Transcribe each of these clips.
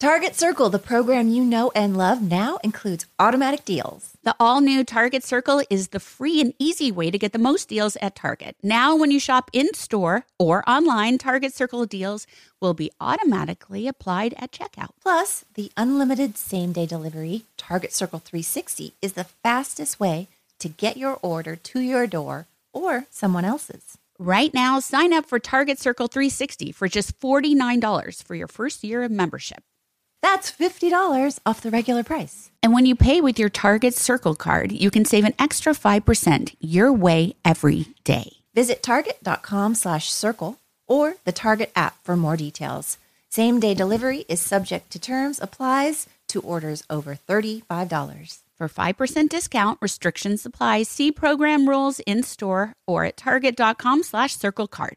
Target Circle, the program you know and love, now includes automatic deals. The all new Target Circle is the free and easy way to get the most deals at Target. Now, when you shop in store or online, Target Circle deals will be automatically applied at checkout. Plus, the unlimited same day delivery, Target Circle 360, is the fastest way to get your order to your door or someone else's. Right now, sign up for Target Circle 360 for just $49 for your first year of membership. That's $50 off the regular price. And when you pay with your Target Circle card, you can save an extra 5% your way every day. Visit target.com slash circle or the Target app for more details. Same day delivery is subject to terms, applies to orders over $35. For 5% discount, restrictions apply. See program rules in store or at target.com slash circle card.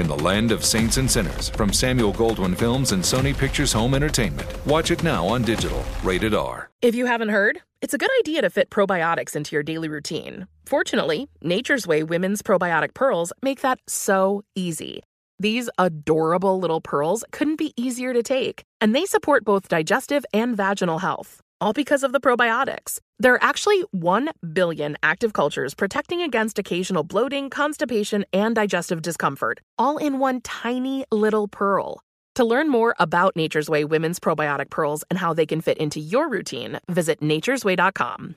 In the Land of Saints and Sinners from Samuel Goldwyn Films and Sony Pictures Home Entertainment. Watch it now on digital. Rated R. If you haven't heard, it's a good idea to fit probiotics into your daily routine. Fortunately, Nature's Way Women's Probiotic Pearls make that so easy. These adorable little pearls couldn't be easier to take, and they support both digestive and vaginal health all because of the probiotics. There are actually 1 billion active cultures protecting against occasional bloating, constipation, and digestive discomfort, all in one tiny little pearl. To learn more about Nature's Way women's probiotic pearls and how they can fit into your routine, visit nature'sway.com.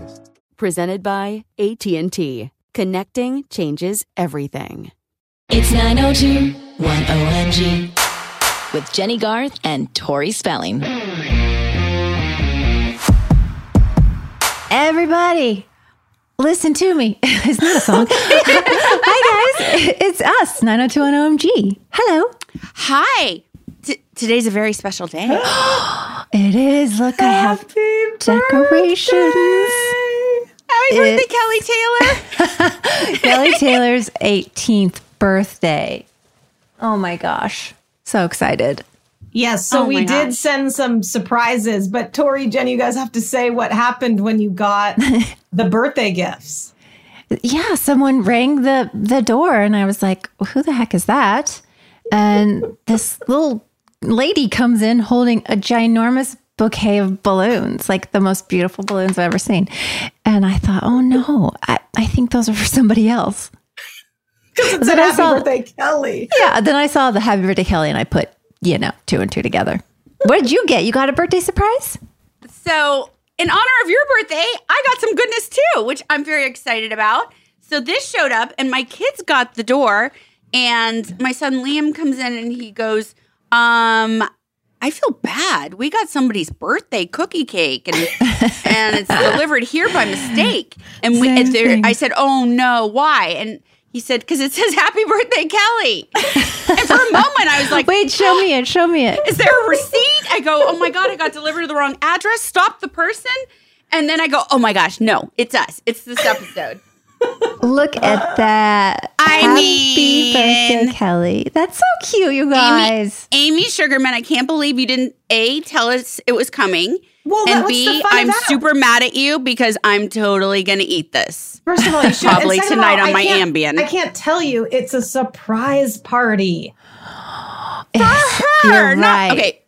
Presented by AT&T. Connecting changes everything. It's 902 10MG with Jenny Garth and Tori Spelling. Everybody, listen to me. it's not a song. Hi, guys. It's us, 9021OMG. Hello. Hi. T- today's a very special day. It is. Look, I have decorations. Happy birthday, Kelly Taylor. Kelly Taylor's 18th birthday. Oh my gosh. So excited. Yes, so Oh we did gosh. send some surprises, but Tori, Jen, you guys have to say what happened when you got the birthday gifts. Yeah, someone rang the the door and I was like, "Who the heck is that?" And this little lady comes in holding a ginormous bouquet of balloons, like the most beautiful balloons I've ever seen. And I thought, "Oh no, I, I think those are for somebody else." Because it Then said I happy saw- birthday, Kelly. Yeah, then I saw the happy birthday Kelly and I put, you know, two and two together. What did you get? You got a birthday surprise? So, in honor of your birthday, I got some goodness too, which I'm very excited about. So, this showed up, and my kids got the door, and my son Liam comes in and he goes, Um, I feel bad. We got somebody's birthday cookie cake, and and it's delivered here by mistake. And we, and there. I said, "Oh no, why?" And he said, "Because it says Happy Birthday, Kelly." and for a moment, I was like, Wait, show me it. Show me it. is there a receipt? I go, oh my God, I got delivered to the wrong address. Stop the person. And then I go, oh my gosh, no, it's us. It's this episode. Look at uh, that. I Happy mean- birthday, Kelly. That's so cute, you guys. Amy Sugarman, I can't believe you didn't A, tell us it was coming. Well, and what's B, the fun of I'm that? super mad at you because I'm totally going to eat this. First of all, you should Probably and second of tonight all, on my can't- Ambien. I can't tell you. It's a surprise party. Yes, Her, You're not- right. okay,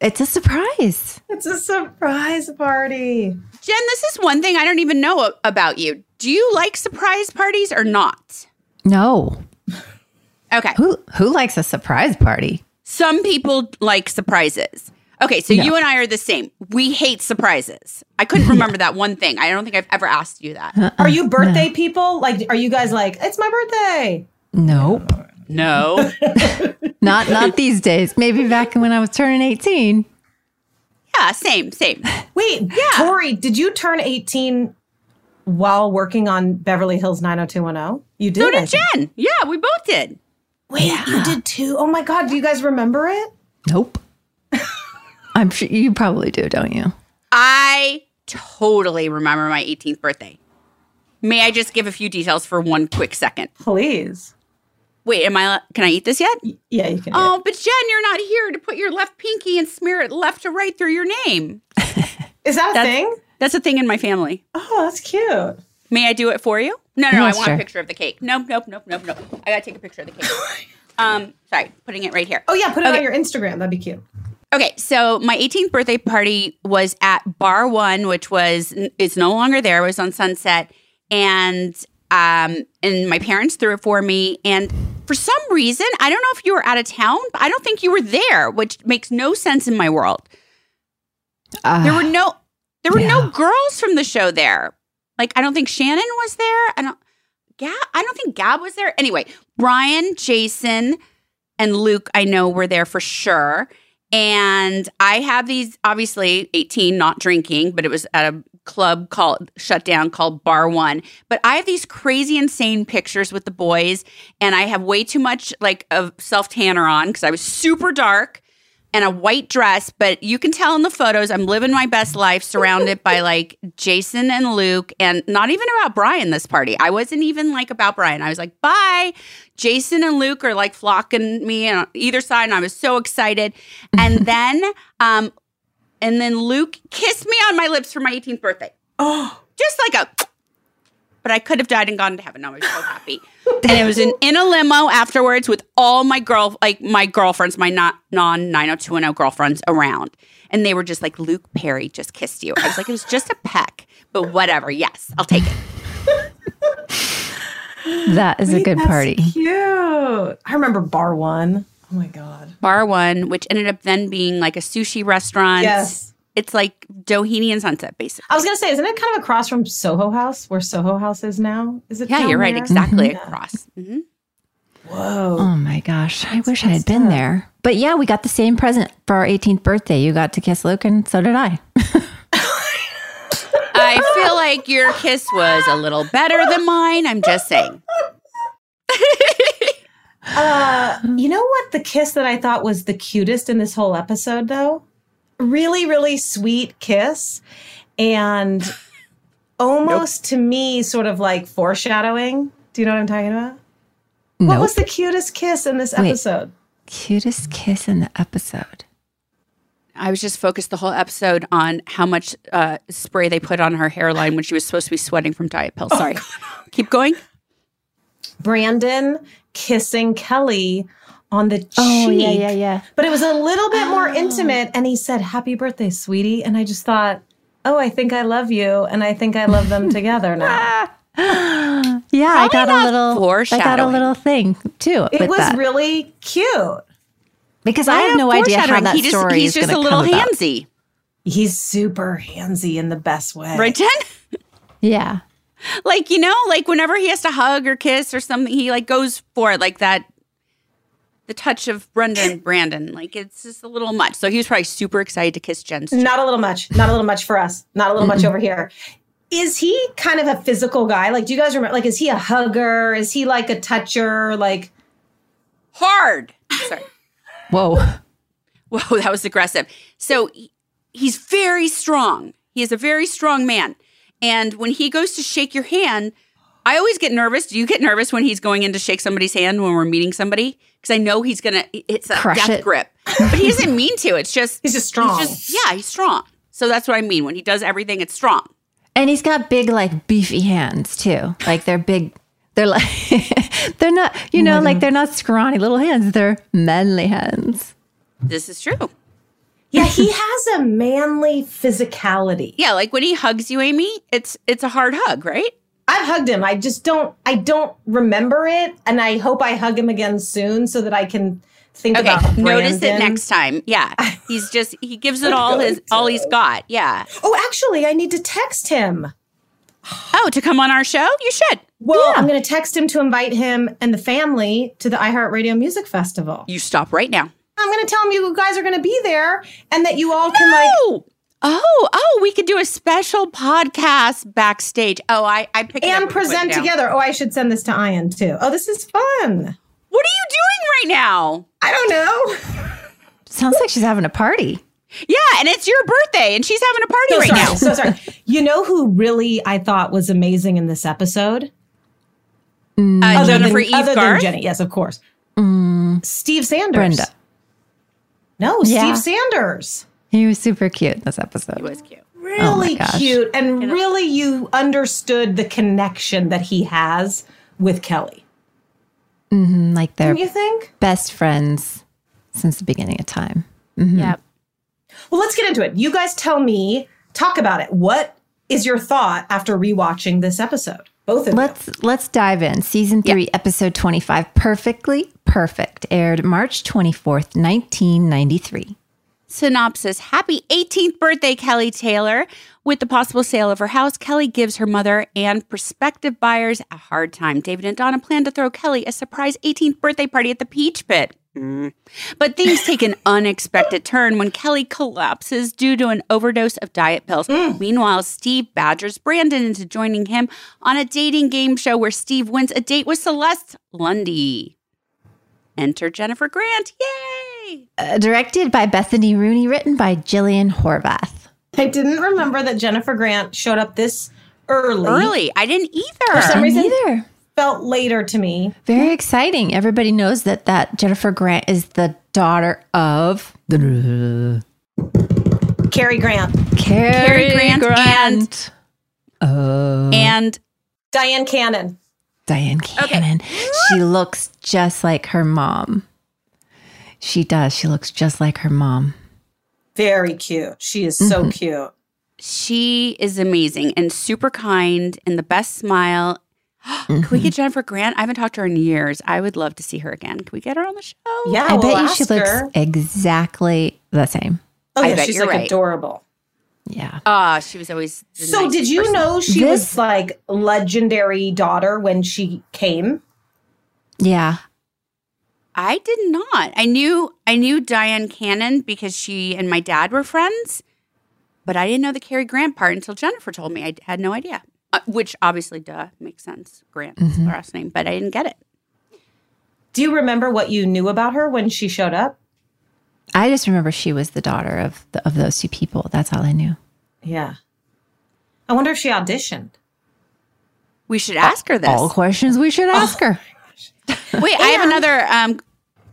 It's a surprise. It's a surprise party. Jen, this is one thing I don't even know about you. Do you like surprise parties or not? No. Okay. Who who likes a surprise party? Some people like surprises. Okay, so No. you and I are the same. We hate surprises. I couldn't remember that one thing. I don't think I've ever asked you that. Uh-uh. Are you birthday people? Like, are you guys like, it's my birthday? Nope. No. Not not these days. Maybe back when I was turning 18. yeah, same, same. Wait, yeah. Tori, did you turn 18 while working on Beverly Hills 90210? You did. So did. Jen. Yeah, we both did. Wait, you did too? Oh my God, do you guys remember it? Nope. I'm sure you probably do, don't you? I totally remember my 18th birthday. May I just give a few details for one quick second? Please. Wait, am I? Can I eat this yet? Yeah, you can. Oh, but Jen, you're not here to put your left pinky and smear it left to right through your name. Is that a That's- thing? That's a thing in my family. Oh, that's cute. May I do it for you? No, no, no Yeah, I want sure. a picture of the cake. Nope, nope, nope, nope, nope. I gotta take a picture of the cake. um, sorry, putting it right here. Oh, yeah, put it Okay. on your Instagram. That'd be cute. Okay, so my 18th birthday party was at Bar One, which was it's no longer there. It was on Sunset, and um, and my parents threw it for me. And for some reason, I don't know if you were out of town, but I don't think you were there, which makes no sense in my world. Uh, There were no there were no girls from the show there. Like I don't think Shannon was there. I don't Gab I don't think Gab was there. Anyway, Brian, Jason, and Luke I know were there for sure. And I have these obviously 18 not drinking, but it was at a club called shut down called Bar 1. But I have these crazy insane pictures with the boys and I have way too much like of self tanner on cuz I was super dark and a white dress, but you can tell in the photos I'm living my best life surrounded by like Jason and Luke and not even about Brian this party. I wasn't even like about Brian. I was like, bye. Jason and Luke are like flocking me on either side and I was so excited. And then um and then Luke kissed me on my lips for my 18th birthday. Oh, Just like a but I could have died and gone to heaven. I was so happy. and it was in, in a limo afterwards with all my girl like my girlfriends, my not non 90210 girlfriends around. And they were just like, Luke Perry just kissed you. I was like, it was just a peck, but whatever. Yes, I'll take it. that is a good that's party. Cute. I remember Bar One. Oh my God. Bar one, which ended up then being like a sushi restaurant. Yes. It's like Doheny and Sunset, basically. I was gonna say, isn't it kind of across from Soho House, where Soho House is now? Is it? Yeah, down you're right. there? Exactly Yeah. across. hmm Whoa. Oh my gosh. I wish I had been there. But yeah, we got the same present for our 18th birthday. You got to kiss Luke, and so did I. I feel like your kiss was a little better than mine. I'm just saying. Uh, you know what? The kiss that I thought was the cutest in this whole episode, though? Really, really sweet kiss. And almost to me, sort of like foreshadowing. Do you know what I'm talking about? What was the cutest kiss in this Wait. episode? Cutest kiss in the episode. I was just focused the whole episode on how much uh, spray they put on her hairline when she was supposed to be sweating from diet pills. Sorry. Keep going. Brandon kissing Kelly on the cheek. Oh, yeah, yeah, yeah. But it was a little bit more oh. intimate. And he said, Happy birthday, sweetie. And I just thought, Oh, I think I love you. And I think I love them together now. Yeah, I got a little I got a little thing too It with was that. really cute. because I have no idea how foreshadowing. that he just, story He's is just a little come about. handsy. He's super handsy in the best way. Right, Jen? Yeah. like, you know, like whenever he has to hug or kiss or something, he like goes for it like that. The touch of Brenda and Brandon. Like it's just a little much. So he was probably super excited to kiss Jen's. Not a little much. Not a little much for us. Not a little much over here. Is he kind of a physical guy? Like, do you guys remember? Like, is he a hugger? Is he like a toucher? Like, hard. Sorry. Whoa. Whoa, that was aggressive. So he- he's very strong. He is a very strong man. And when he goes to shake your hand, I always get nervous. Do you get nervous when he's going in to shake somebody's hand when we're meeting somebody? Because I know he's gonna. It's a Crush death it. grip, but he doesn't mean to. It's just He's just strong. yeah, he's strong. So that's what I mean. When he does everything, it's strong. And he's got big, like beefy hands too. Like they're big. They're like they're not. You know, like they're not scrawny little hands. They're manly hands. This is true. yeah, he has a manly physicality. Yeah, like when he hugs you, Amy, it's it's a hard hug, right? I've hugged him. I just don't. I don't remember it, and I hope I hug him again soon so that I can think Okay, about notice it Brandon. next time. Yeah, he's just he gives it all his all he's got. Yeah. Oh, actually, I need to text him. Oh, to come on our show, you should. Well, I'm going to text him to invite him and the family to the iHeartRadio Music Festival. You stop right now. I'm going to tell him you guys are going to be there and that you all can like. Oh, oh! We could do a special podcast backstage. Oh, I I picked it up And and it present together. Oh, I should send this to Ian too. Oh, this is fun. What are you doing right now? I don't know. Sounds like she's having a party. Yeah, and it's your birthday, and she's having a party So right sorry. now. So sorry. You know who really I thought was amazing in this episode? Uh, Jennifer Eve other than Garth. Jenny, yes, of course. Steve Sanders. Brenda. No, Yeah. Steve Sanders. He was super cute in this episode. He was cute. Really gosh. cute. And really, you understood the connection that he has with Kelly. Mm-hmm, like they're Don't you think? best friends since the beginning of time. Mm-hmm. Yep. Well, let's get into it. You guys tell me, talk about it. What is your thought after rewatching this episode? Both of Let's let's dive in. Season three, episode twenty-five. Perfectly perfect. Aired March twenty-fourth, nineteen ninety-three. Synopsis Happy 18th birthday, Kelly Taylor. With the possible sale of her house, Kelly gives her mother and prospective buyers a hard time. David and Donna plan to throw Kelly a surprise 18th birthday party at the Peach Pit. Mm. But things take an unexpected turn when Kelly collapses due to an overdose of diet pills. Meanwhile, Steve badgers Brandon into joining him on a dating game show where Steve wins a date with Celeste Lundy. Enter Jennifer Grant. Yay! Uh, directed by Bethany Rooney, written by Jillian Horvath. I didn't remember that Jennifer Grant showed up this early. Early. I didn't either. For some reason, Neither. felt later to me. Very exciting. Everybody knows that that Jennifer Grant is the daughter of the Cary Grant, Cary, Grant Grant. Oh, and Dyan Cannon. Dyan Cannon. She looks just like her mom. She does. She looks just like her mom. Very cute. She is so Mm-hmm. cute. she is amazing and super kind and the best smile. Can we get Jennifer Grant? I haven't talked to her in years. I would love to see her again. Can we get her on the show? Yeah, I we'll bet you ask she looks her. exactly the same. Oh, I yeah, bet she's you're like right. adorable. Yeah. Ah, she was always. So, did you person. know she This- was like legendary daughter when she came? Yeah. I did not. I knew I knew Dyan Cannon because she and my dad were friends, but I didn't know the Cary Grant part until Jennifer told me. I had no idea. Uh, which obviously, duh, makes sense. Grant is the last name, but I didn't get it. Do you remember what you knew about her when she showed up? I just remember she was the daughter of the, of those two people. That's all I knew. Yeah. I wonder if she auditioned. We should ask her this. All questions we should ask her. Wait, I have another um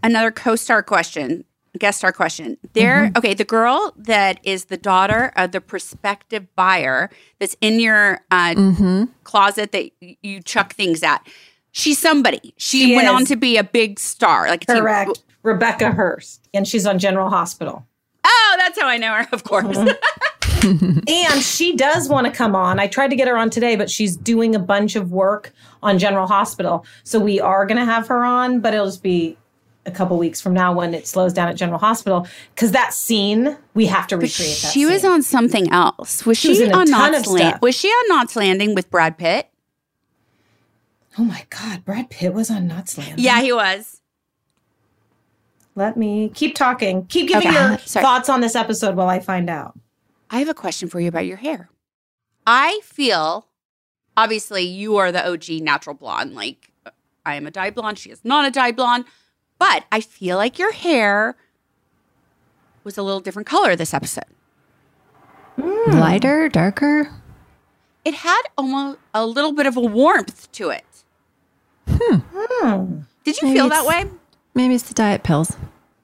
another co-star question, guest star question. There, okay, the girl that is the daughter of the prospective buyer that's in your uh, closet that you chuck things at. She's somebody. She, She went on to be a big star. Like Correct. Rebecca Herbst. And she's on General Hospital. Oh, that's how I know her. Of course. And she does want to come on. I tried to get her on today, but she's doing a bunch of work on General Hospital. So we are going to have her on, but it'll just be a couple weeks from now when it slows down at General Hospital. Because that scene, we have to recreate that she was on something else. Was She she, was on Knots of Land? Was she on Knots Landing with Brad Pitt? Oh my God, Brad Pitt was on Knots Landing. Yeah, he was. Let me keep talking. Keep giving Okay. your Sorry. thoughts on this episode while I find out. I have a question for you about your hair. I feel, obviously, you are the OG natural blonde. Like, I am a dye blonde. She is not a dye blonde. But I feel like your hair was a little different color this episode. Lighter, darker. It had almost a little bit of a warmth to it. Hmm. Did you Maybe feel that way? Maybe it's the diet pills.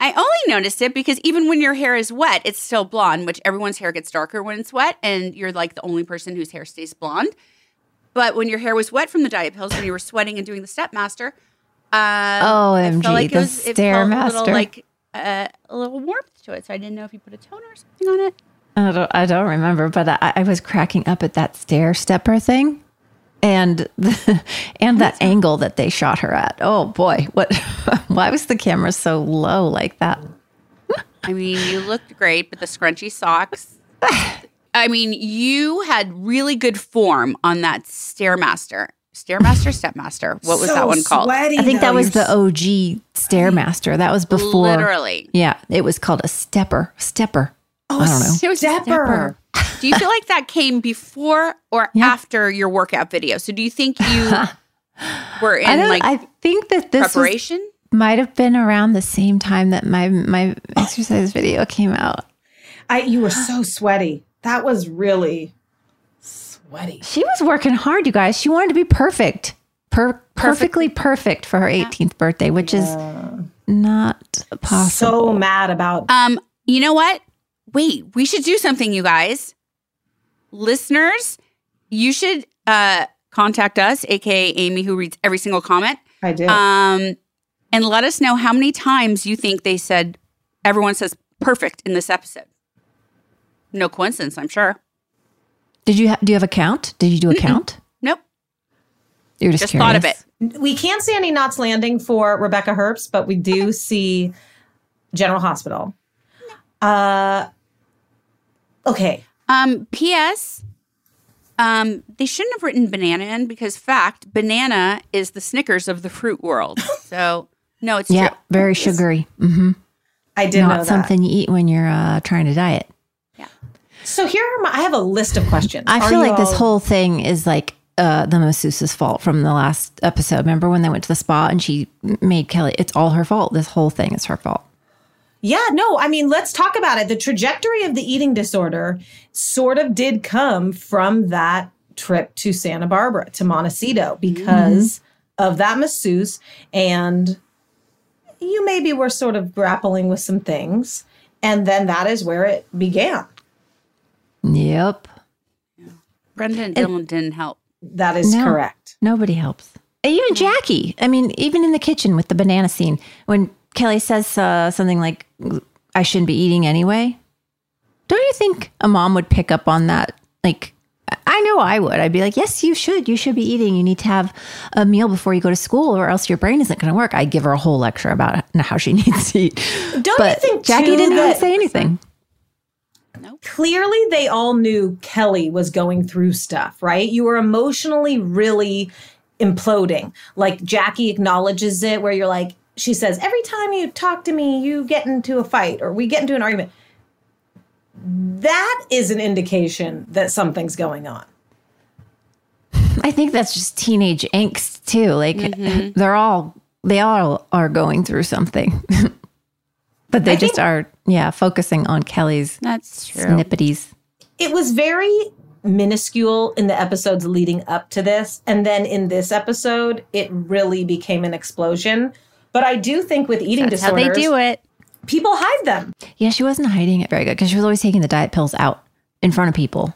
I only noticed it because even when your hair is wet, it's still blonde, which everyone's hair gets darker when it's wet, and you're like the only person whose hair stays blonde. But when your hair was wet from the diet pills, when you were sweating and doing the stepmaster, um, Oh, I felt like it the was it felt a little Stairmaster. like uh, a little warmth to it. So I didn't know if you put a toner or something on it. I don't, I don't remember, but I, I was cracking up at that stair stepper thing. And the, and that angle that they shot her at. Oh boy, what? Why was the camera so low like that? I mean, you looked great, but the scrunchy socks. I mean, you had really good form on that Stairmaster. Stairmaster, Stepmaster. What was So that one called? sweaty, I think though. that was the OG Stairmaster. That was before. Literally. Yeah, it was called a stepper. Stepper. Oh, I don't know. It was Stepper. Do you feel like that came before or Yeah. after your workout video? So do you think you were I in don't. like I think that this was, preparation? might have been around the same time that my my exercise video came out. I, you were so sweaty. That was really sweaty. She was working hard, you guys. She wanted to be perfect. Per- perfectly perfect for her 18th birthday, which is not possible. So mad about Um, you know what? Wait, we should do something, you guys. Listeners, you should uh contact us, aka Amy, who reads every single comment. I do. Um, and let us know how many times you think they said everyone says perfect in this episode. No coincidence, I'm sure. Did you ha- do you have a count? Did you do a count? Nope. You're just, Just thought of it. we can't see any knots landing for Rebecca Herbst, but we do see General Hospital. Uh, okay. Um, P.S. Um, they shouldn't have written banana in because fact, banana is the Snickers of the fruit world. So no, it's Yeah, true. very sugary. Mm-hmm. I did know Not that. something you eat when you're uh, trying to diet. Yeah. So here are my, I have a list of questions. I Are feel you like this whole thing is like uh, the masseuse's fault from the last episode. Remember when they went to the spa and she made Kelly? It's all her fault. This whole thing is her fault. Yeah, no, I mean, let's talk about it. The trajectory of the eating disorder sort of did come from that trip to Santa Barbara, to Montecito, because mm-hmm. of that masseuse. And you maybe were sort of grappling with some things. And then that is where it began. Yep. Brenda and Dylan didn't help. That is No. correct. Nobody helps. Even mm-hmm. Jackie. I mean, even in the kitchen with the banana scene, when Kelly says uh, something like, I shouldn't be eating anyway. Don't you think a mom would pick up on that? Like, I know I would. I'd be like, yes, you should. You should be eating. You need to have a meal before you go to school, or else your brain isn't going to work. I'd give her a whole lecture about how she needs to eat. Don't but you think Jackie didn't that say anything. clearly they all knew Kelly was going through stuff, right? You were emotionally really imploding. Like Jackie acknowledges it, where you're like, she says, every time you talk to me, you get into a fight or we get into an argument. That is an indication that something's going on. I think that's just teenage angst too. Like mm-hmm. they're all they all are going through something. but they I just are yeah, focusing on Kelly's That's true. snippities. It was very minuscule in the episodes leading up to this. And then in this episode, it really became an explosion. But I do think with eating That's how they do it. people hide them. Yeah, she wasn't hiding it very good because she was always taking the diet pills out in front of people.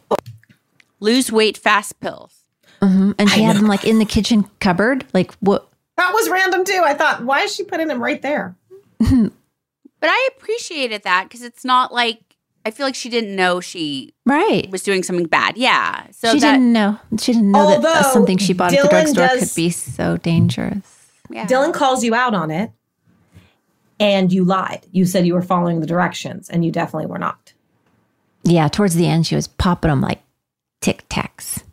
Lose weight fast pills. And she had them like in the kitchen cupboard. Like what That was random too. I thought, why is she putting them right there? But I appreciated that because it's not like I feel like she didn't know she right. was doing something bad. Yeah. So she that didn't know. She didn't know that uh, something she bought at the drugstore does- could be so dangerous. Yeah. Dylan calls you out on it and you lied. You said you were following the directions and you definitely were not. Yeah, towards the end she was popping them like tic tacs.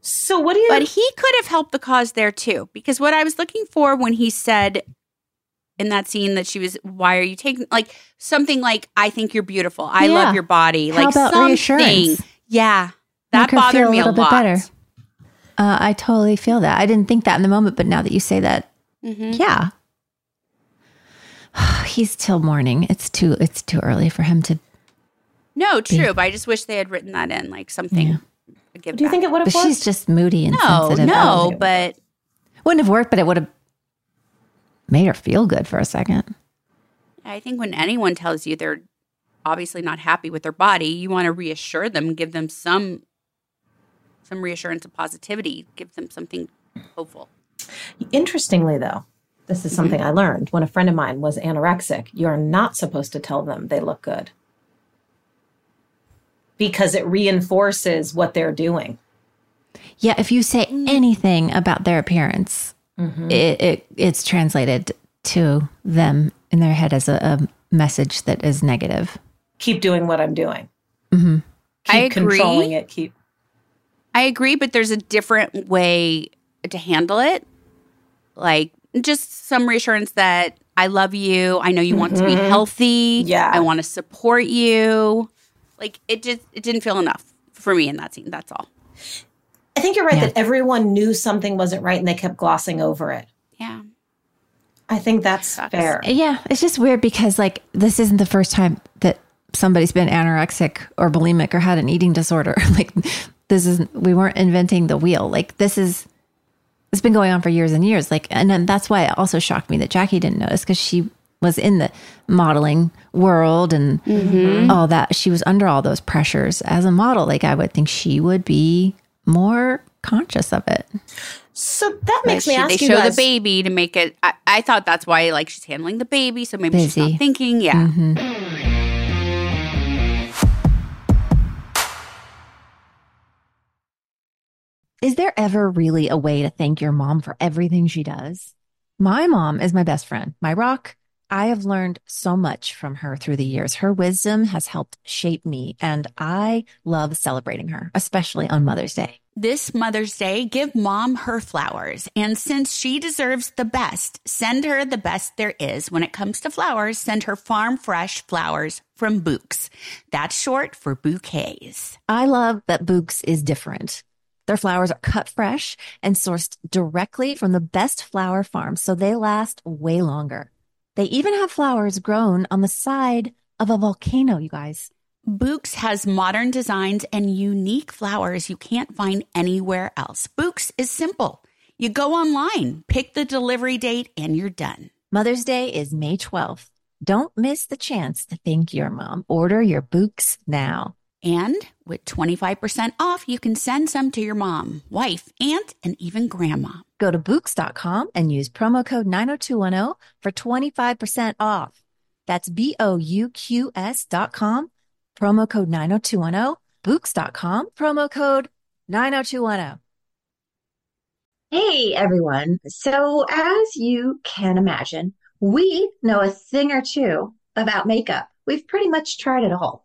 So what do you But he could have helped the cause there too, because what I was looking for when he said in that scene that she was, "Why are you taking like something like I think you're beautiful, I Yeah. love your body, How like about something." reassurance? Yeah, that Make her bothered feel a me a little bit lot. better. Uh, I totally feel that. I didn't think that in the moment, but now that you say that, Mhm. yeah. He's till morning. It's too it's too early for him to No, true, but I just wish they had written that in, like something. Yeah. a give do you back. think it would have But worked? she's just moody and No, sensitive. no, but Wouldn't have worked, but it would have made her feel good for a second. I think when anyone tells you they're obviously not happy with their body, you want to reassure them, give them some some reassurance of positivity, give them something hopeful. Interestingly, though, this is mm-hmm. something I learned when a friend of mine was anorexic. You're not supposed to tell them they look good because it reinforces what they're doing. Yeah, if you say mm. anything about their appearance, mm-hmm. it, it it's translated to them in their head as a, a message that is negative. Keep doing what I'm doing. Mm-hmm. Keep I agree. controlling it. Keep. I agree, but there's a different way to handle it. Like just some reassurance that I love you. I know you want to be mm-hmm. healthy. Yeah. I want to support you. Like it just it didn't feel enough for me in that scene. That's all. I think you're right Yeah. that everyone knew something wasn't right and they kept glossing over it. Yeah. I think that's Sucks. fair. Yeah, it's just weird because like this isn't the first time that somebody's been anorexic or bulimic or had an eating disorder. like this is we weren't inventing the wheel. Like this is it's been going on for years and years. Like and then that's why it also shocked me that Jackie didn't notice because she was in the modeling world and mm-hmm. all that. She was under all those pressures as a model. Like I would think she would be more conscious of it. So that makes Like, me she- ask they you show guys, the baby to make it. I, I thought that's why like she's handling the baby, so maybe she's not thinking. Yeah. Mm-hmm. Is there ever really a way to thank your mom for everything she does? My mom is my best friend, my rock. I have learned so much from her through the years. Her wisdom has helped shape me, and I love celebrating her, especially on Mother's Day. This Mother's Day, give mom her flowers. And since she deserves the best, send her the best there is. When it comes to flowers, send her farm fresh flowers from Bouqs. That's short for bouquets. I love that Bouqs is different. Their flowers are cut fresh and sourced directly from the best flower farms, so they last way longer. They even have flowers grown on the side of a volcano, you guys. Bouqs has modern designs and unique flowers you can't find anywhere else. Bouqs is simple. You go online, pick the delivery date, and you're done. Mother's Day is May 12th. Don't miss the chance to thank your mom. Order your Bouqs now. And with 25% off, you can send some to your mom, wife, aunt, and even grandma. Go to Bouqs.com and use promo code 90210 for 25% off. That's B O U Q S dot com, promo code 90210. Bouqs.com, promo code 90210. Hey everyone. So, as you can imagine, we know a thing or two about makeup. We've pretty much tried it all.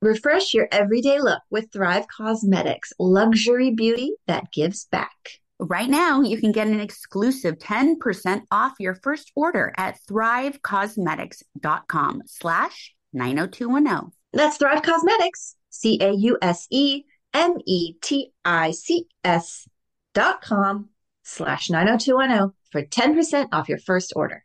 Refresh your everyday look with Thrive Causemetics, luxury beauty that gives back. Right now, you can get an exclusive 10% off your first order at thrivecausemetics.com slash 90210. That's Thrive Causemetics, C A U S E M E T I C S dot com slash 90210 for 10% off your first order.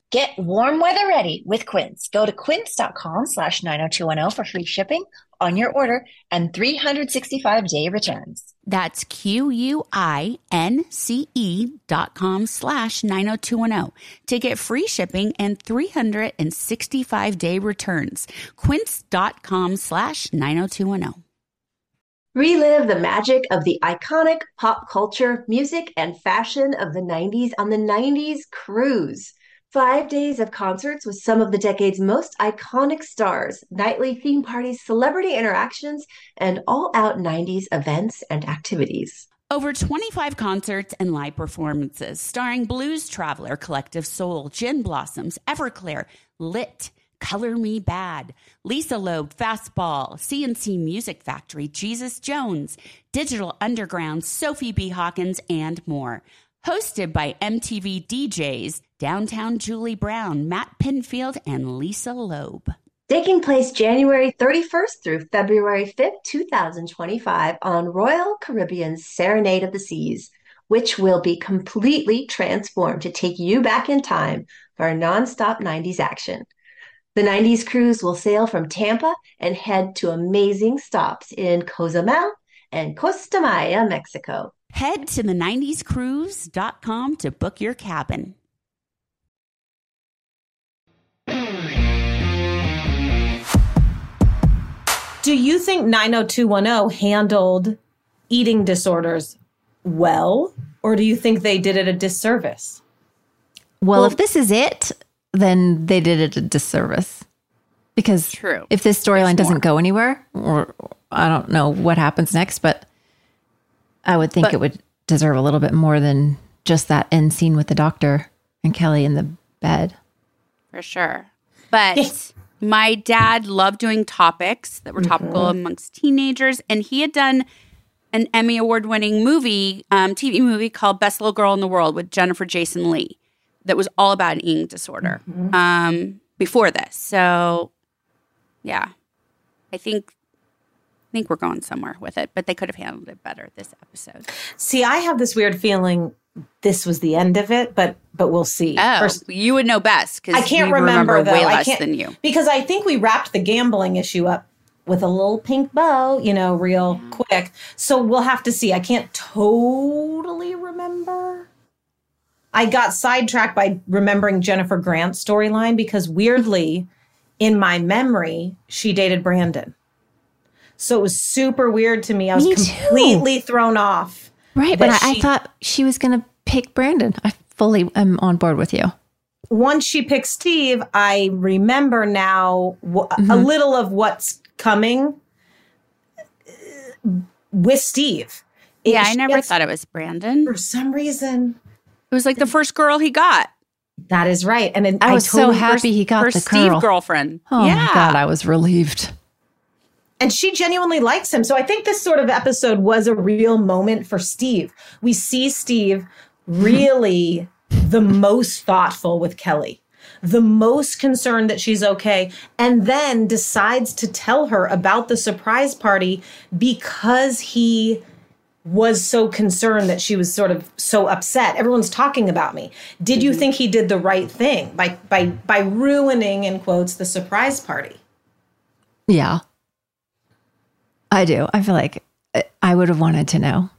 Get warm weather ready with Quince. Go to quince.com slash 90210 for free shipping on your order and 365 day returns. That's Q-U-I-N-C-E dot com slash 90210 to get free shipping and 365 day returns. Quince.com slash 90210. Relive the magic of the iconic pop culture, music, and fashion of the 90s on the 90s Cruise. Five days of concerts with some of the decade's most iconic stars, nightly theme parties, celebrity interactions, and all out 90s events and activities. Over 25 concerts and live performances starring Blues Traveler, Collective Soul, Gin Blossoms, Everclear, Lit, Color Me Badd, Lisa Loeb, Fastball, C+C Music Factory, Jesus Jones, Digital Underground, Sophie B. Hawkins, and more. Hosted by MTV DJs, Downtown Julie Brown, Matt Pinfield, and Lisa Loeb. Taking place January 31st through February 5th, 2025, on Royal Caribbean's Serenade of the Seas, which will be completely transformed to take you back in time for a nonstop 90s action. The 90s cruise will sail from Tampa and head to amazing stops in Cozumel and Costa Maya, Mexico. Head to the 90scruise.com to book your cabin. Do you think 90210 handled eating disorders well, or do you think they did it a disservice? Well, if this is it, then they did it a disservice. Because True. if this storyline doesn't go anywhere, or I don't know what happens next, but I would think But- it would deserve a little bit more than just that end scene with the doctor and Kelly in the bed. For sure. But my dad loved doing topics that were topical amongst teenagers, and he had done an Emmy award winning movie, um, TV movie called Best Little Girl in the World with Jennifer Jason Leigh that was all about an eating disorder um, before this. So, yeah, I think. I think we're going somewhere with it, but they could have handled it better this episode. See, I have this weird feeling this was the end of it, but but we'll see. Oh, First- you would know best because I can't remember, remember, though. way I less can't- than you. because I think we wrapped the gambling issue up with a little pink bow, you know, real quick. So we'll have to see. I can't totally remember. I got sidetracked by remembering Jennifer Grant's storyline because weirdly, in my memory, she dated Brandon. So it was super weird to me. I was Me too. completely thrown off. Right. But that I, I thought she was going to pick Brandon. I fully am on board with you. once she picked Steve, I remember now w- a Mm-hmm. little of what's coming uh, with Steve. It- Yeah, I never gets- thought it was Brandon. for some reason. It was like the first girl he got. That is right, and then I was so totally- happy he got First the Steve girlfriend. Oh yeah. my God, I was relieved. And she genuinely likes him. So I think this sort of episode was a real moment for Steve. We see Steve really the most thoughtful with Kelly, the most concerned that she's okay, and then decides to tell her about the surprise party because he was so concerned that she was sort of so upset. Everyone's talking about me. Did you mhm. think he did the right thing by by by ruining in quotes the surprise party? Yeah. I do. I feel like I- I would have wanted to know.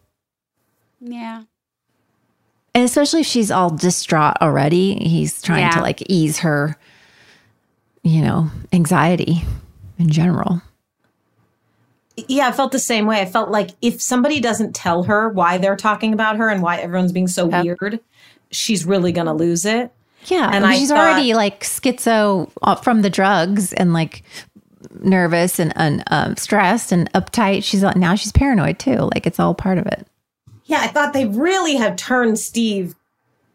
Yeah. And especially if she's all distraught already, he's trying Yeah. to like ease her, you know, anxiety in general. Yeah, I felt the same way. I felt like if somebody doesn't tell her why they're talking about her and why everyone's being so Yep. weird, she's really going to lose it. Yeah. And And I she's thought- already like schizo uh, from the drugs and like nervous and, and um, stressed and uptight. She's like, now she's paranoid too. Like it's all part of it. Yeah, I thought they really have turned Steve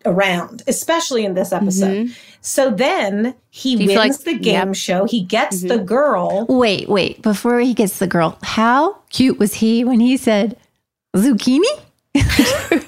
around, especially in this episode. So then he wins like- the game yep. show. He gets the girl. Wait, wait. Before he gets the girl, how cute was he when he said zucchini? Remember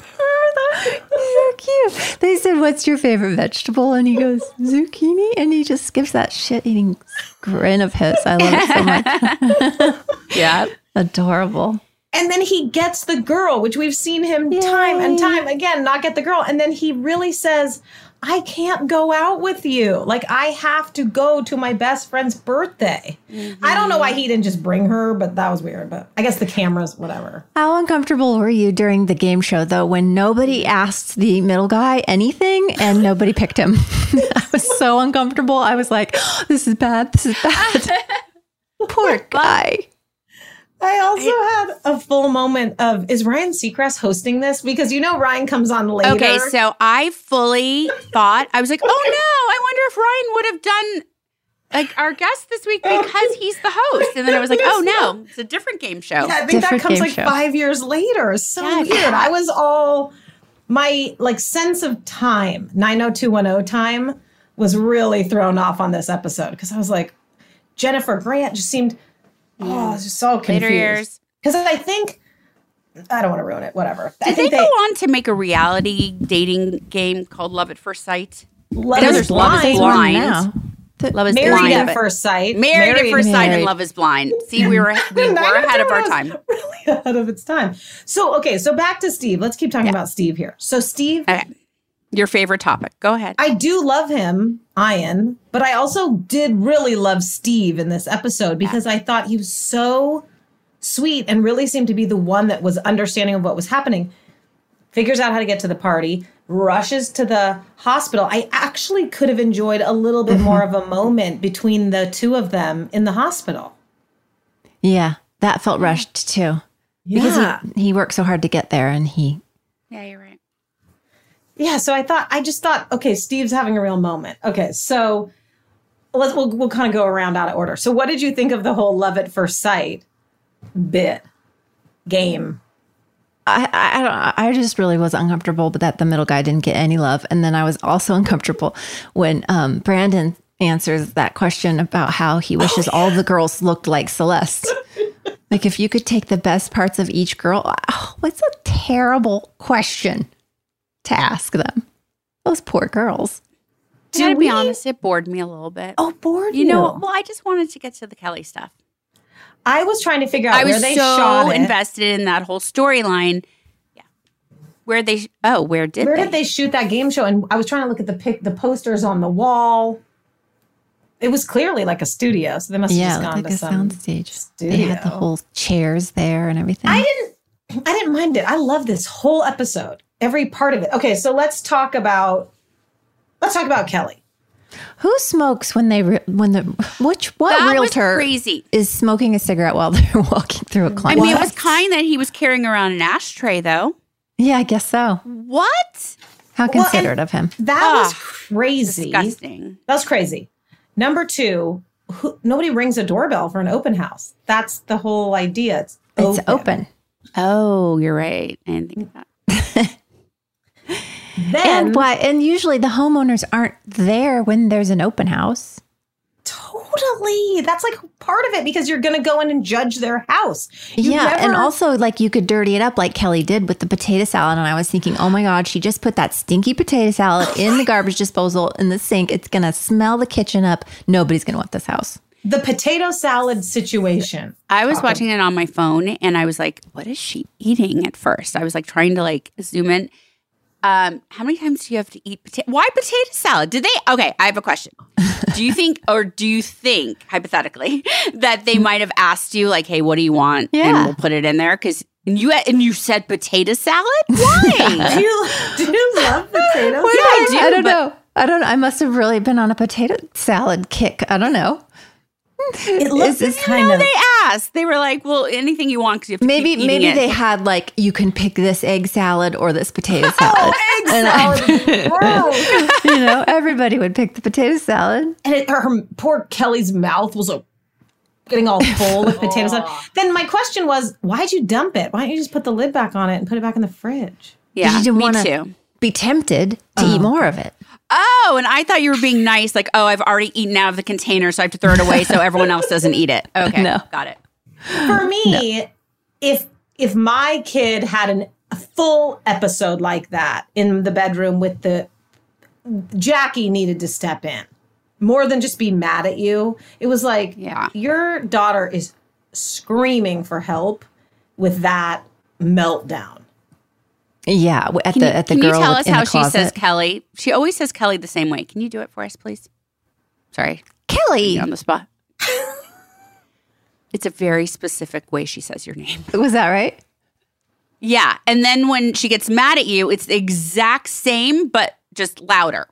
that? Cute. They said, What's your favorite vegetable? And he goes, Zucchini. And he just gives that shit eating grin of his. I love it so much. Yeah. Adorable. And then he gets the girl, which we've seen him time and time again not get the girl. And then he really says, I can't go out with you. Like I have to go to my best friend's birthday. I don't know why he didn't just bring her, but that was weird. But I guess the cameras, whatever. How uncomfortable were you during the game show though when nobody asked the middle guy anything and nobody picked him? I was so uncomfortable. I was like, oh, this is bad. This is bad. Poor guy. I also had a full moment of is Ryan Seacrest hosting this? Because you know Ryan comes on later. Okay, so I fully thought I was like, oh no, I wonder if Ryan would have done like our guest this week because he's the host. And then I was like, oh no, it's a different game show. Yeah, I think Different that comes game like show. five years later. So Yeah, weird. yeah. I was all my like sense of time, 90210 time, was really thrown off on this episode because I was like, Jennifer Grant just seemed oh, just so Later confused. years. Because I think I don't want to ruin it. Whatever. I Did they think go on to make a reality dating game called Love at First Sight? Love is there's Love is Blind. Blind. Now. Love is Married blind. at first sight. Married, at first sight and Love is Blind. See, we were we were ahead of our time. Really ahead of its time. So okay, so back to Steve. Let's keep talking about Steve here. So Steve, Okay. Your favorite topic. Go ahead. I do love him, Ian, but I also did really love Steve in this episode because I thought he was so sweet and really seemed to be the one that was understanding of what was happening. Figures out how to get to the party, rushes to the hospital. I actually could have enjoyed a little bit mm-hmm. more of a moment between the two of them in the hospital. Yeah, that felt rushed too. Because Yeah. he, he worked so hard to get there and he yeah, you're right. Yeah, so I thought I just thought, okay, Steve's having a real moment. Okay, so let's we'll we'll kind of go around out of order. So what did you think of the whole love at first sight bit game? I, I, don't I just really was uncomfortable but that the middle guy didn't get any love. And then I was also uncomfortable when um, Brandon answers that question about how he wishes all the girls looked like Celeste. like if you could take the best parts of each girl, oh, what's a terrible question to ask them? Those poor girls. I gotta we- be honest, it bored me a little bit. Oh, bored you know, well, I just wanted to get to the Kelly stuff. I was trying to figure out I where was they so shot it. invested in that whole storyline. Yeah, where they? Oh, where did where they? did they shoot that game show? And I was trying to look at the pic, the posters on the wall. It was clearly like a studio, so they must have Yeah, just gone looked to like a some soundstage. They had the whole chairs there and everything. I didn't I didn't mind it. I love this whole episode. Every part of it. Okay, so let's talk about let's talk about Kelly. Who smokes when they re- when the which what That was realtor crazy. is smoking a cigarette while they're walking through a I client? I mean, it was kind that he was carrying around an ashtray, though. yeah, I guess so. What? How Well, considerate of him. That Ugh, was crazy. Disgusting. That was crazy. Number two, who, nobody rings a doorbell for an open house. That's the whole idea. It's open. It's open. Oh, you're right. I didn't think of that. Then And why? And usually the homeowners aren't there when there's an open house. totally. That's like part of it because you're going to go in and judge their house. You yeah, and also like you could dirty it up like Kelly did with the potato salad. And I was thinking, oh my god, she just put that stinky potato salad in the garbage disposal in the sink. It's gonna smell the kitchen up. Nobody's gonna want this house. the potato salad situation. I was watching it on my phone and I was like, what is she eating at first? I was like trying to like zoom in. Um, how many times do you have to eat potato? Why potato salad? Did they? Okay, I have a question. Do you think, or do you think, hypothetically, that they might have asked you, like, "Hey, what do you want?" and Yeah. we'll put it in there because you and you said potato salad. Why? Do you, do you love potatoes? What did I do? I don't But- know. I don't. I must have really been on a potato salad kick. I don't know. It looks Is this kind No, of. they asked. They were like, "Well, anything you want because you have to Maybe keep eating maybe it. they had like you can pick this egg salad or this potato oh, salad. egg salad is gross. you know, everybody would pick the potato salad. and it, her, her poor Kelly's mouth was a, getting all full with potato salad. Then my question was, why'd you dump it? Why don't you just put the lid back on it and put it back in the fridge? Yeah, you didn't me wanna- too. Be tempted to oh, eat more of it. Oh, and I thought you were being nice, like, oh, I've already eaten out of the container, so I have to throw it away so everyone else doesn't eat it. Okay, No. got it. For me, if if my kid had an, a full episode like that in the bedroom with the Jackie needed to step in more than just be mad at you. It was like, Yeah. your daughter is screaming for help with that meltdown. Yeah, w- at Can the you, at the can girl you tell us in how the she says. Kelly? She always says Kelly the same way. Can you do it for us, please? Sorry, Kelly. on the spot. it's a very specific way she says your name. Was that right? Yeah, and then when she gets mad at you, it's the exact same but just louder.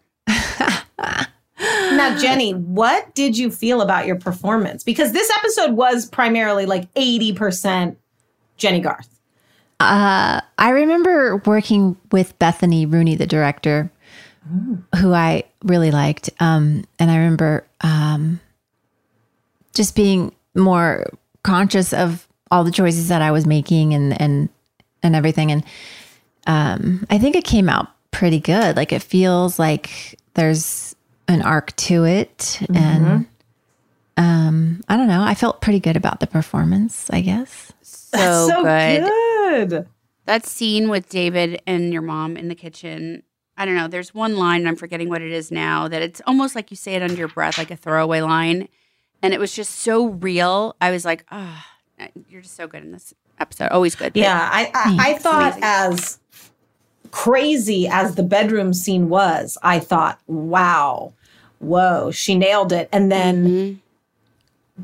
Now, Jenny, what did you feel about your performance? Because this episode was primarily like 80% Jenny Garth. Uh, I remember working with Bethany Rooney, the director, who I really liked. Um, and I remember um, just being more conscious of all the choices that I was making and and and everything. And um, I think it came out pretty good. Like it feels like there's an arc to it, and um, I don't know. I felt pretty good about the performance. I guess. So, so good. good. That scene with David and your mom in the kitchen. I don't know. There's one line, and I'm forgetting what it is now, that it's almost like you say it under your breath, like a throwaway line. And it was just so real. I was like, oh, you're just so good in this episode. Always good. Yeah, I I, mm-hmm. I thought as crazy as the bedroom scene was, I thought, wow, whoa, she nailed it. And then mm-hmm.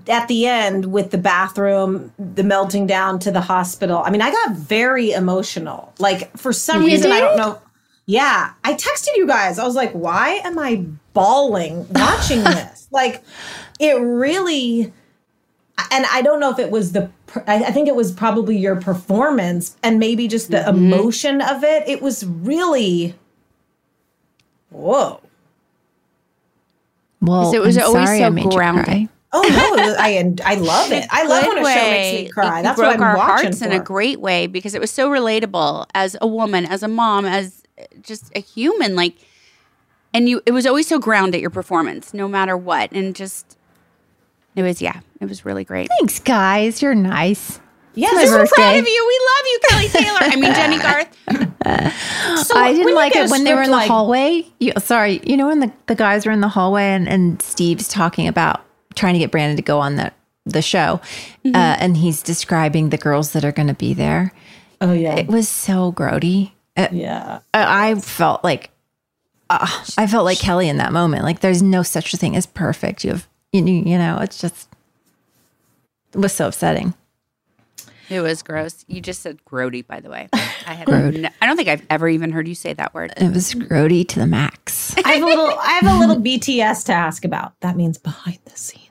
At the end with the bathroom, the melting down to the hospital. I mean, I got very emotional. Like for some You reason, I don't know. Yeah, I texted you guys. I was like, why am I bawling watching this? like, it really and I don't know if it was the, I I think it was probably your performance and maybe just the mm-hmm. emotion of it. It was really, whoa. Well, it was I'm always sorry so I made you grounded. cry. Oh no, I I love it. I love when a show makes me cry. It That's broke what I'm our watching hearts for. in a great way because it was so relatable as a woman, as a mom, as uh, just a human. Like, and you, it was always so grounded your performance, no matter what, and just it was yeah, it was really great. Thanks, guys. You're nice. Yes, We're birthday. proud of you. We love you, Kelly Taylor. I mean Jenny Garth. So I didn't like it when they were in the like- hallway. You, sorry, you know when the, the guys were in the hallway and, and Steve's talking about trying to get Brandon to go on the the show, Mm-hmm. uh, and he's describing the girls that are going to be there. Oh yeah, It was so grody. Uh, yeah. I I felt like uh, I felt like Kelly in that moment. Like there's no such a thing as perfect. You have you, you know it's just it was so upsetting. It was gross. You just said grody, by the way. I had Grode. no, I don't think I've ever even heard you say that word. It was grody to the max. I have a little I have a little BTS to ask about. That means behind the scenes.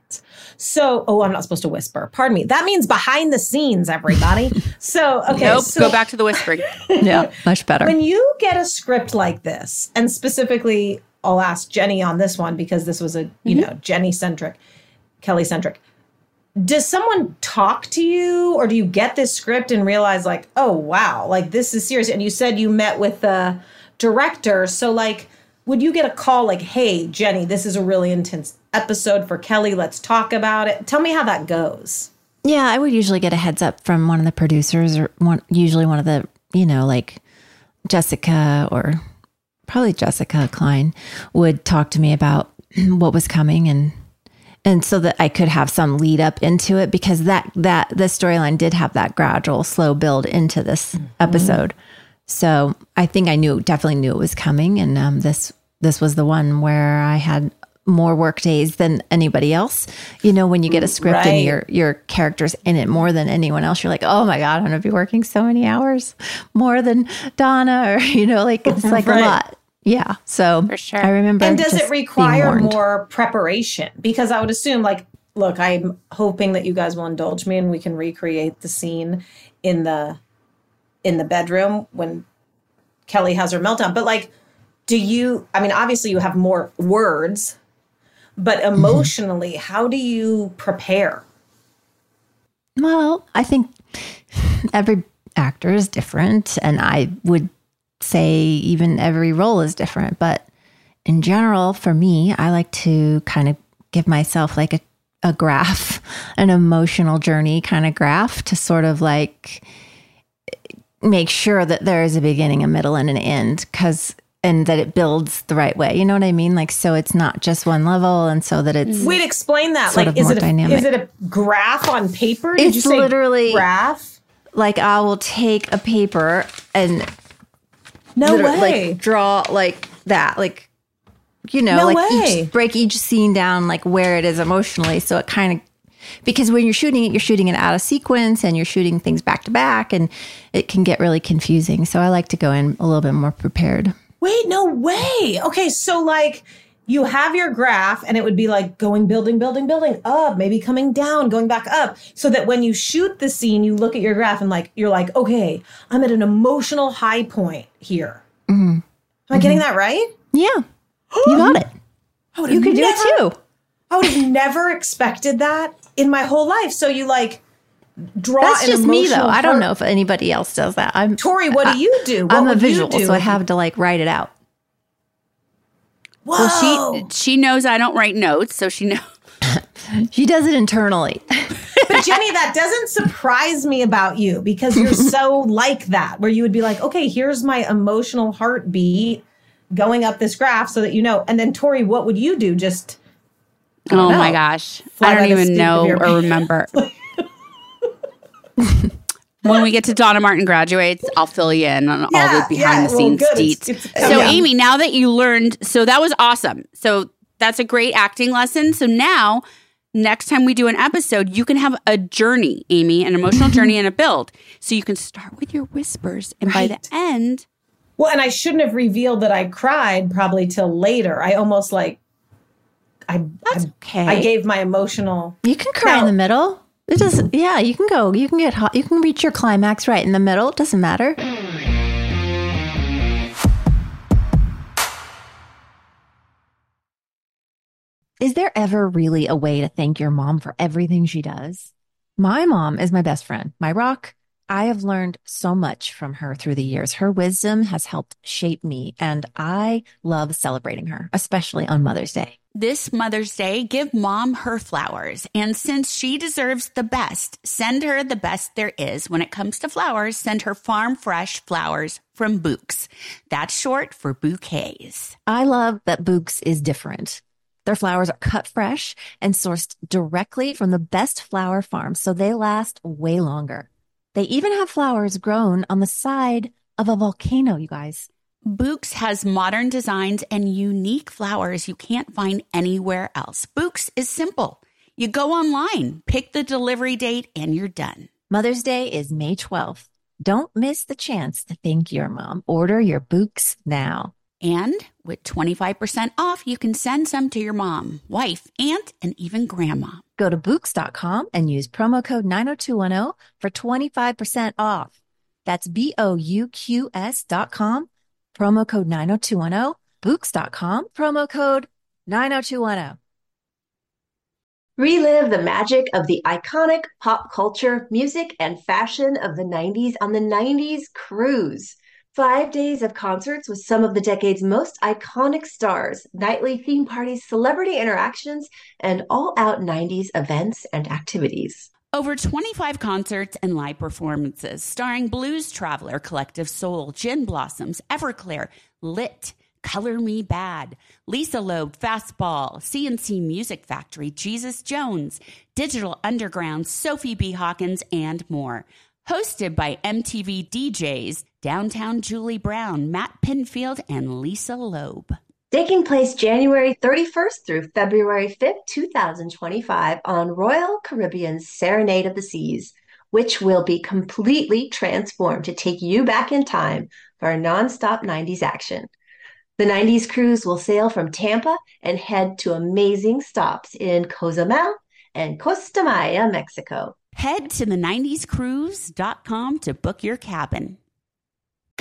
So, oh, I'm not supposed to whisper. Pardon me. That means behind the scenes, everybody. So, okay. nope. so- go back to the whispering. yeah, much better. When you get a script like this, and specifically, I'll ask Jenny on this one because this was a you mm-hmm. know Jenny centric, Kelly centric. Does someone talk to you, or do you get this script and realize like, oh wow, like this is serious? And you said you met with the director, so like, would you get a call like, hey Jenny, this is a really intense episode for Kelly. Let's talk about it. Tell me how that goes. Yeah, I would usually get a heads up from one of the producers or one usually one of the, you know, like Jessica or probably Jessica Klein would talk to me about what was coming and and so that I could have some lead up into it because that that the storyline did have that gradual slow build into this episode. So I think I knew definitely knew it was coming and um, this this was the one where I had more work days than anybody else. You know, when you get a script Right. and your your characters in it more than anyone else, you're like, oh my god, I'm gonna be working so many hours more than Donna, or you know, like it's like Right. a lot. Yeah. So For sure. I remember. And does it require more preparation? Because I would assume, like, look, I'm hoping that you guys will indulge me and we can recreate the scene in the in the bedroom when Kelly has her meltdown. But like, do you? I mean, obviously you have more words, but Mm-hmm. emotionally, how do you prepare? Well, I think every actor is different, and I would say even every role is different. But in general, for me, I like to kind of give myself like a, a graph, an emotional journey kind of graph to sort of like make sure that there is a beginning, a middle, and an end. Because and that it builds the right way. You know what I mean? Like, so it's not just one level, and so that it's Wait, explain that. Like, is it a, dynamic. is it a graph on paper? Did It's you say literally- graph. like I will take a paper and No way. Like draw like that, like you know, No like way. each break each scene down like where it is emotionally, so it kind of because when you're shooting it, you're shooting it out of sequence and you're shooting things back to back, and it can get really confusing. So I like to go in a little bit more prepared. Wait, no way. Okay, so like you have your graph and it would be like going building, building, building up, maybe coming down, going back up, so that when you shoot the scene, you look at your graph and like you're like, okay, I'm at an emotional high point here. Mm-hmm. Am I getting mm-hmm. that right? Yeah, you got it. You could do never- it too. I would have never expected that in my whole life. So you like draw. That's an just me though. emotional I don't know if anybody else does that. I'm Tori, what do you do? What I'm a visual, so I have to like write it out. Whoa. Well, she she knows I don't write notes, so she knows. She does it internally. But Jenny, that doesn't surprise me about you because you're so like that, where you would be like, okay, here's my emotional heartbeat going up this graph so that you know. And then Tori, what would you do? Just Oh know. my gosh, I don't even know or remember. when we get to Donna Martin graduates, I'll fill you in on all the behind yeah, the scenes good. It's- deets. it's- so, yeah. Amy, now that you learned, so that was awesome. So that's a great acting lesson. So now, next time we do an episode, you can have a journey, Amy, an emotional journey and a build. So you can start with your whispers, and by the end, well, and I shouldn't have revealed that I cried probably till later. I almost like I that's I, okay. I gave my emotional. You can cry in the middle. It does. Yeah, you can go. You can get hot. You can reach your climax right in the middle. It doesn't matter. Is there ever really a way to thank your mom for everything she does? My mom is my best friend, my rock. I have learned so much from her through the years. Her wisdom has helped shape me, and I love celebrating her, especially on Mother's Day. This Mother's Day, give mom her flowers. And since she deserves the best, send her the best there is. When it comes to flowers, send her farm fresh flowers from Bouqs. That's short for bouquets. I love that Bouqs is different. Their flowers are cut fresh and sourced directly from the best flower farms, so they last way longer. They even have flowers grown on the side of a volcano, you guys. Bouqs has modern designs and unique flowers you can't find anywhere else. Bouqs is simple. You go online, pick the delivery date, and you're done. Mother's Day is May 12th. Don't miss the chance to thank your mom. Order your Bouqs now. And with 25% off, you can send some to your mom, wife, aunt, and even grandma. Go to Bouqs.com and use promo code 90210 for 25% off. That's B O U Q S dot com, promo code 90210, Bouqs.com, promo code 90210. Relive the magic of the iconic pop culture, music, and fashion of the 90s on the 90s Cruise. Five days of concerts with some of the decade's most iconic stars, nightly theme parties, celebrity interactions, and all out 90s events and activities. Over 25 concerts and live performances starring Blues Traveler, Collective Soul, Gin Blossoms, Everclear, Lit, Color Me Badd, Lisa Loeb, Fastball, C+C Music Factory, Jesus Jones, Digital Underground, Sophie B. Hawkins, and more. Hosted by MTV DJs, Downtown Julie Brown, Matt Pinfield, and Lisa Loeb. Taking place January 31st through February 5th, 2025 on Royal Caribbean's Serenade of the Seas, which will be completely transformed to take you back in time for a nonstop 90s action. The 90s cruise will sail from Tampa and head to amazing stops in Cozumel and Costa Maya, Mexico. Head to the 90scruise.com to book your cabin.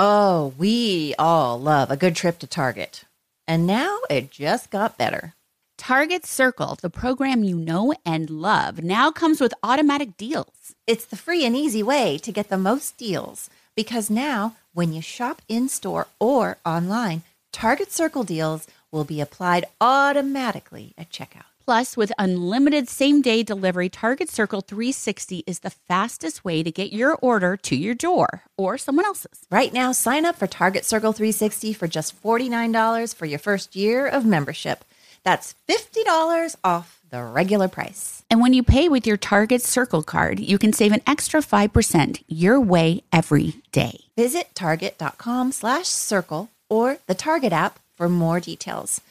Oh, we all love a good trip to Target. And now it just got better. Target Circle, the program you know and love, now comes with automatic deals. It's the free and easy way to get the most deals because now When you shop in store or online, Target Circle deals will be applied automatically at checkout. Plus, with unlimited same day delivery, Target Circle 360 is the fastest way to get your order to your door or someone else's. Right now, sign up for Target Circle 360 for just $49 for your first year of membership. That's $50 off the regular price. And when you pay with your Target Circle card, you can save an extra 5% your way every day. Visit target.com slash circle or the Target app for more details.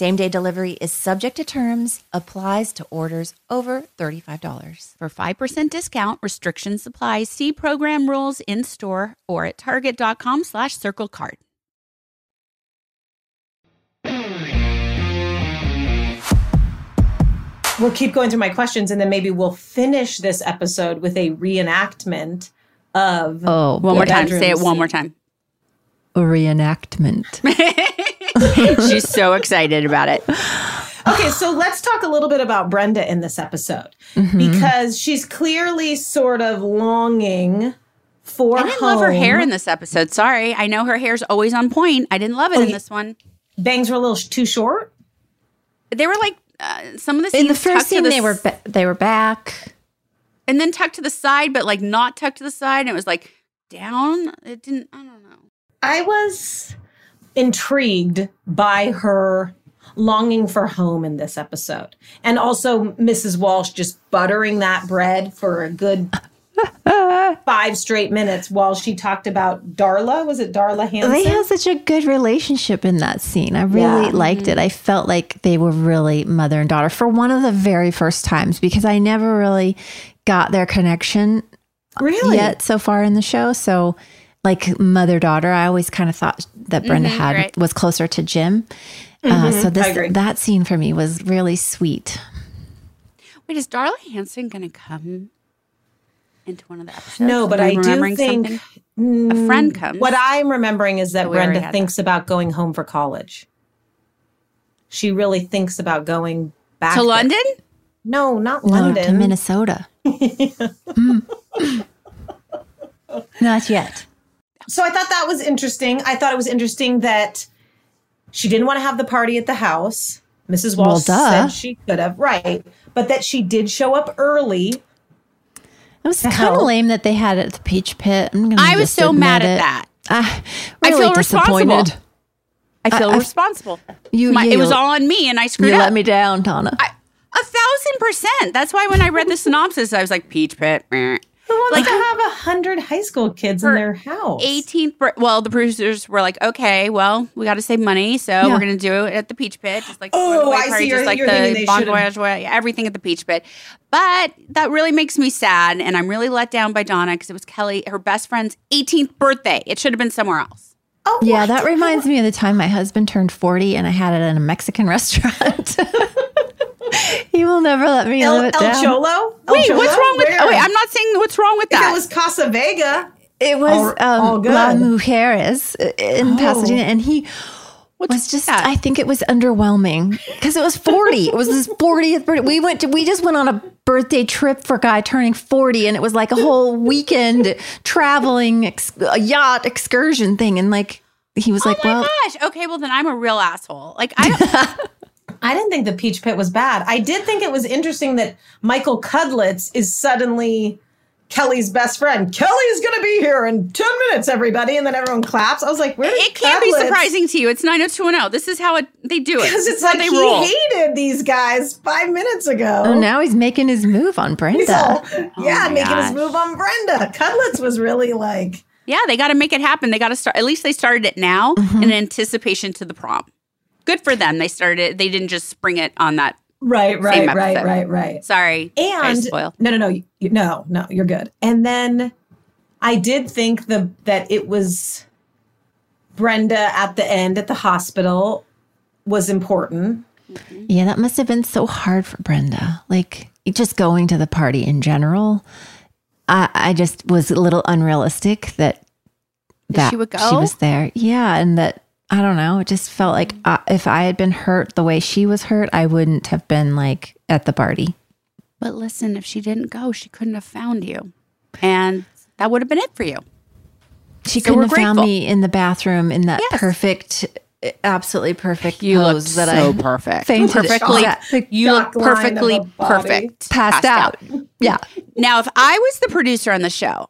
Same day delivery is subject to terms, applies to orders over $35. For 5% discount, restrictions apply. See program rules in store or at target.com slash circle card. We'll keep going through my questions and then maybe we'll finish this episode with a reenactment of Oh, One more the time. Say it one more time. a reenactment. She's so excited about it. Okay, so let's talk a little bit about Brenda in this episode Mm-hmm. because she's clearly sort of longing for I didn't love her hair in this episode. Sorry. I know her hair's always on point. I didn't love it Oh, in this one. Bangs were a little sh- too short. They were like uh, some of the scenes In the first to scene, the they s- were ba- they were back. and then tucked to the side, but like not tucked to the side. And it was like down. It didn't. I don't know. I was intrigued by her longing for home in this episode. And also Mrs. Walsh just buttering that bread for a good five straight minutes while she talked about Darla. Was it Darla Hansen? They had such a good relationship in that scene. I really Yeah. liked it. I mm-hmm. felt like they were really mother and daughter for one of the very first times because I never really got their connection really? yet so far in the show. So, like mother daughter, I always kind of thought that Brenda Mhm, had right. was closer to Jim. Uh, Mhm, so this that scene for me was really sweet. Wait, is Darla Hanson going to come into one of the episodes? No, but I do remembering think something? a friend Mm, comes. What I'm remembering is that we already Brenda had thinks about going home for college. She really thinks about going back to there. London? No, not No, London. to Minnesota. Mm. Not yet. So I thought that was interesting. I thought it was interesting that she didn't want to have the party at the house. Mrs. Well, Walsh duh. said she could have, right? But that she did show up early. It was To kind of lame that they had it at the Peach Pit. I'm gonna I was so mad admit at it. that. Ah, I really feel responsible. disappointed. I feel I- I- responsible. You, My, you it was all on me, and I screwed up. You up. let me down, Donna. I, a thousand percent. That's why when I read the synopsis, I was like, Peach Pit. Meh. Who wants Like- to have a hundred high school kids in their house? 18th. bir- Well, the producers were like, okay, well, we got to save money, so Yeah. we're going to do it at the Peach Pit, just like Oh, going away I see. party, You're- just like you're the they Bon should've- Voyage, everything at the Peach Pit. But that really makes me sad, and I'm really let down by Donna because it was Kelly, her best friend's 18th birthday. It should have been somewhere else. oh, Yeah, what? that reminds me of the time my husband turned 40 and I had it in a Mexican restaurant. he will never let me El, live it El down. Cholo. El Wait, what's wrong with? Where? Oh, wait, I'm not saying what's wrong with If that. it was Casa Vega. It was All- all um, good. La Mujeres in Oh. Pasadena, and he was just. that? I think it was underwhelming because it was forty. it was his fortieth birthday. We went to. We just went on a birthday trip for a guy turning forty, and it was like a whole weekend traveling ex- a yacht excursion thing, and like he was like, oh my "Well, gosh. Okay, well then I'm a real asshole. Like I don't. I didn't think the Peach Pit was bad. I did think it was interesting that Michael Cudlitz is suddenly Kelly's best friend. Kelly's going to be here in 10 minutes, everybody. And then everyone claps. I was like, where did it can't be surprising to you. It's 90210. This is how it, they do it. Because it's like they he roll. hated these guys five minutes ago. oh, now he's making his move on Brenda." all, yeah, my making his move on Brenda. Cudlitz was really like, Yeah, they got to make it happen. They got to start. At least they started it now Mm-hmm. in anticipation to the prom. Good for them. They started. They didn't just spring it on that. right, right, Same right, right, right. Sorry, and spoil. no no no you, no no you're good and then i did think the that it was brenda at the end at the hospital was important mm-hmm. Yeah, that must have been so hard for Brenda. Like just going to the party in general. I, I just was a little unrealistic that that she would go? she was there. Yeah, and that I don't know. It just felt like uh, if I had been hurt the way she was hurt, I wouldn't have been like at the party. But listen, if she didn't go, she couldn't have found you, and that would have been it for you. She So couldn't have found me in the bathroom in that Yes. perfect, absolutely perfect You pose that so I perfect. fainted. Perfectly, you look shock line of perfectly perfect. passed out. Yeah. Now, if I was the producer on the show,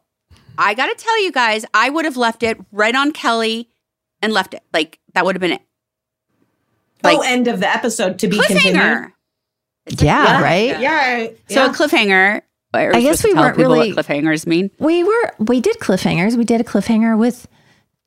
I got to tell you guys, I would have left it right on Kelly and left it. Like that would have been it. Oh, like oh, end of the episode to be continued. cliffhanger. Yeah, right? Yeah. So yeah. a cliffhanger. Are I guess we weren't really- what cliffhangers mean. We were we did cliffhangers. We did a cliffhanger with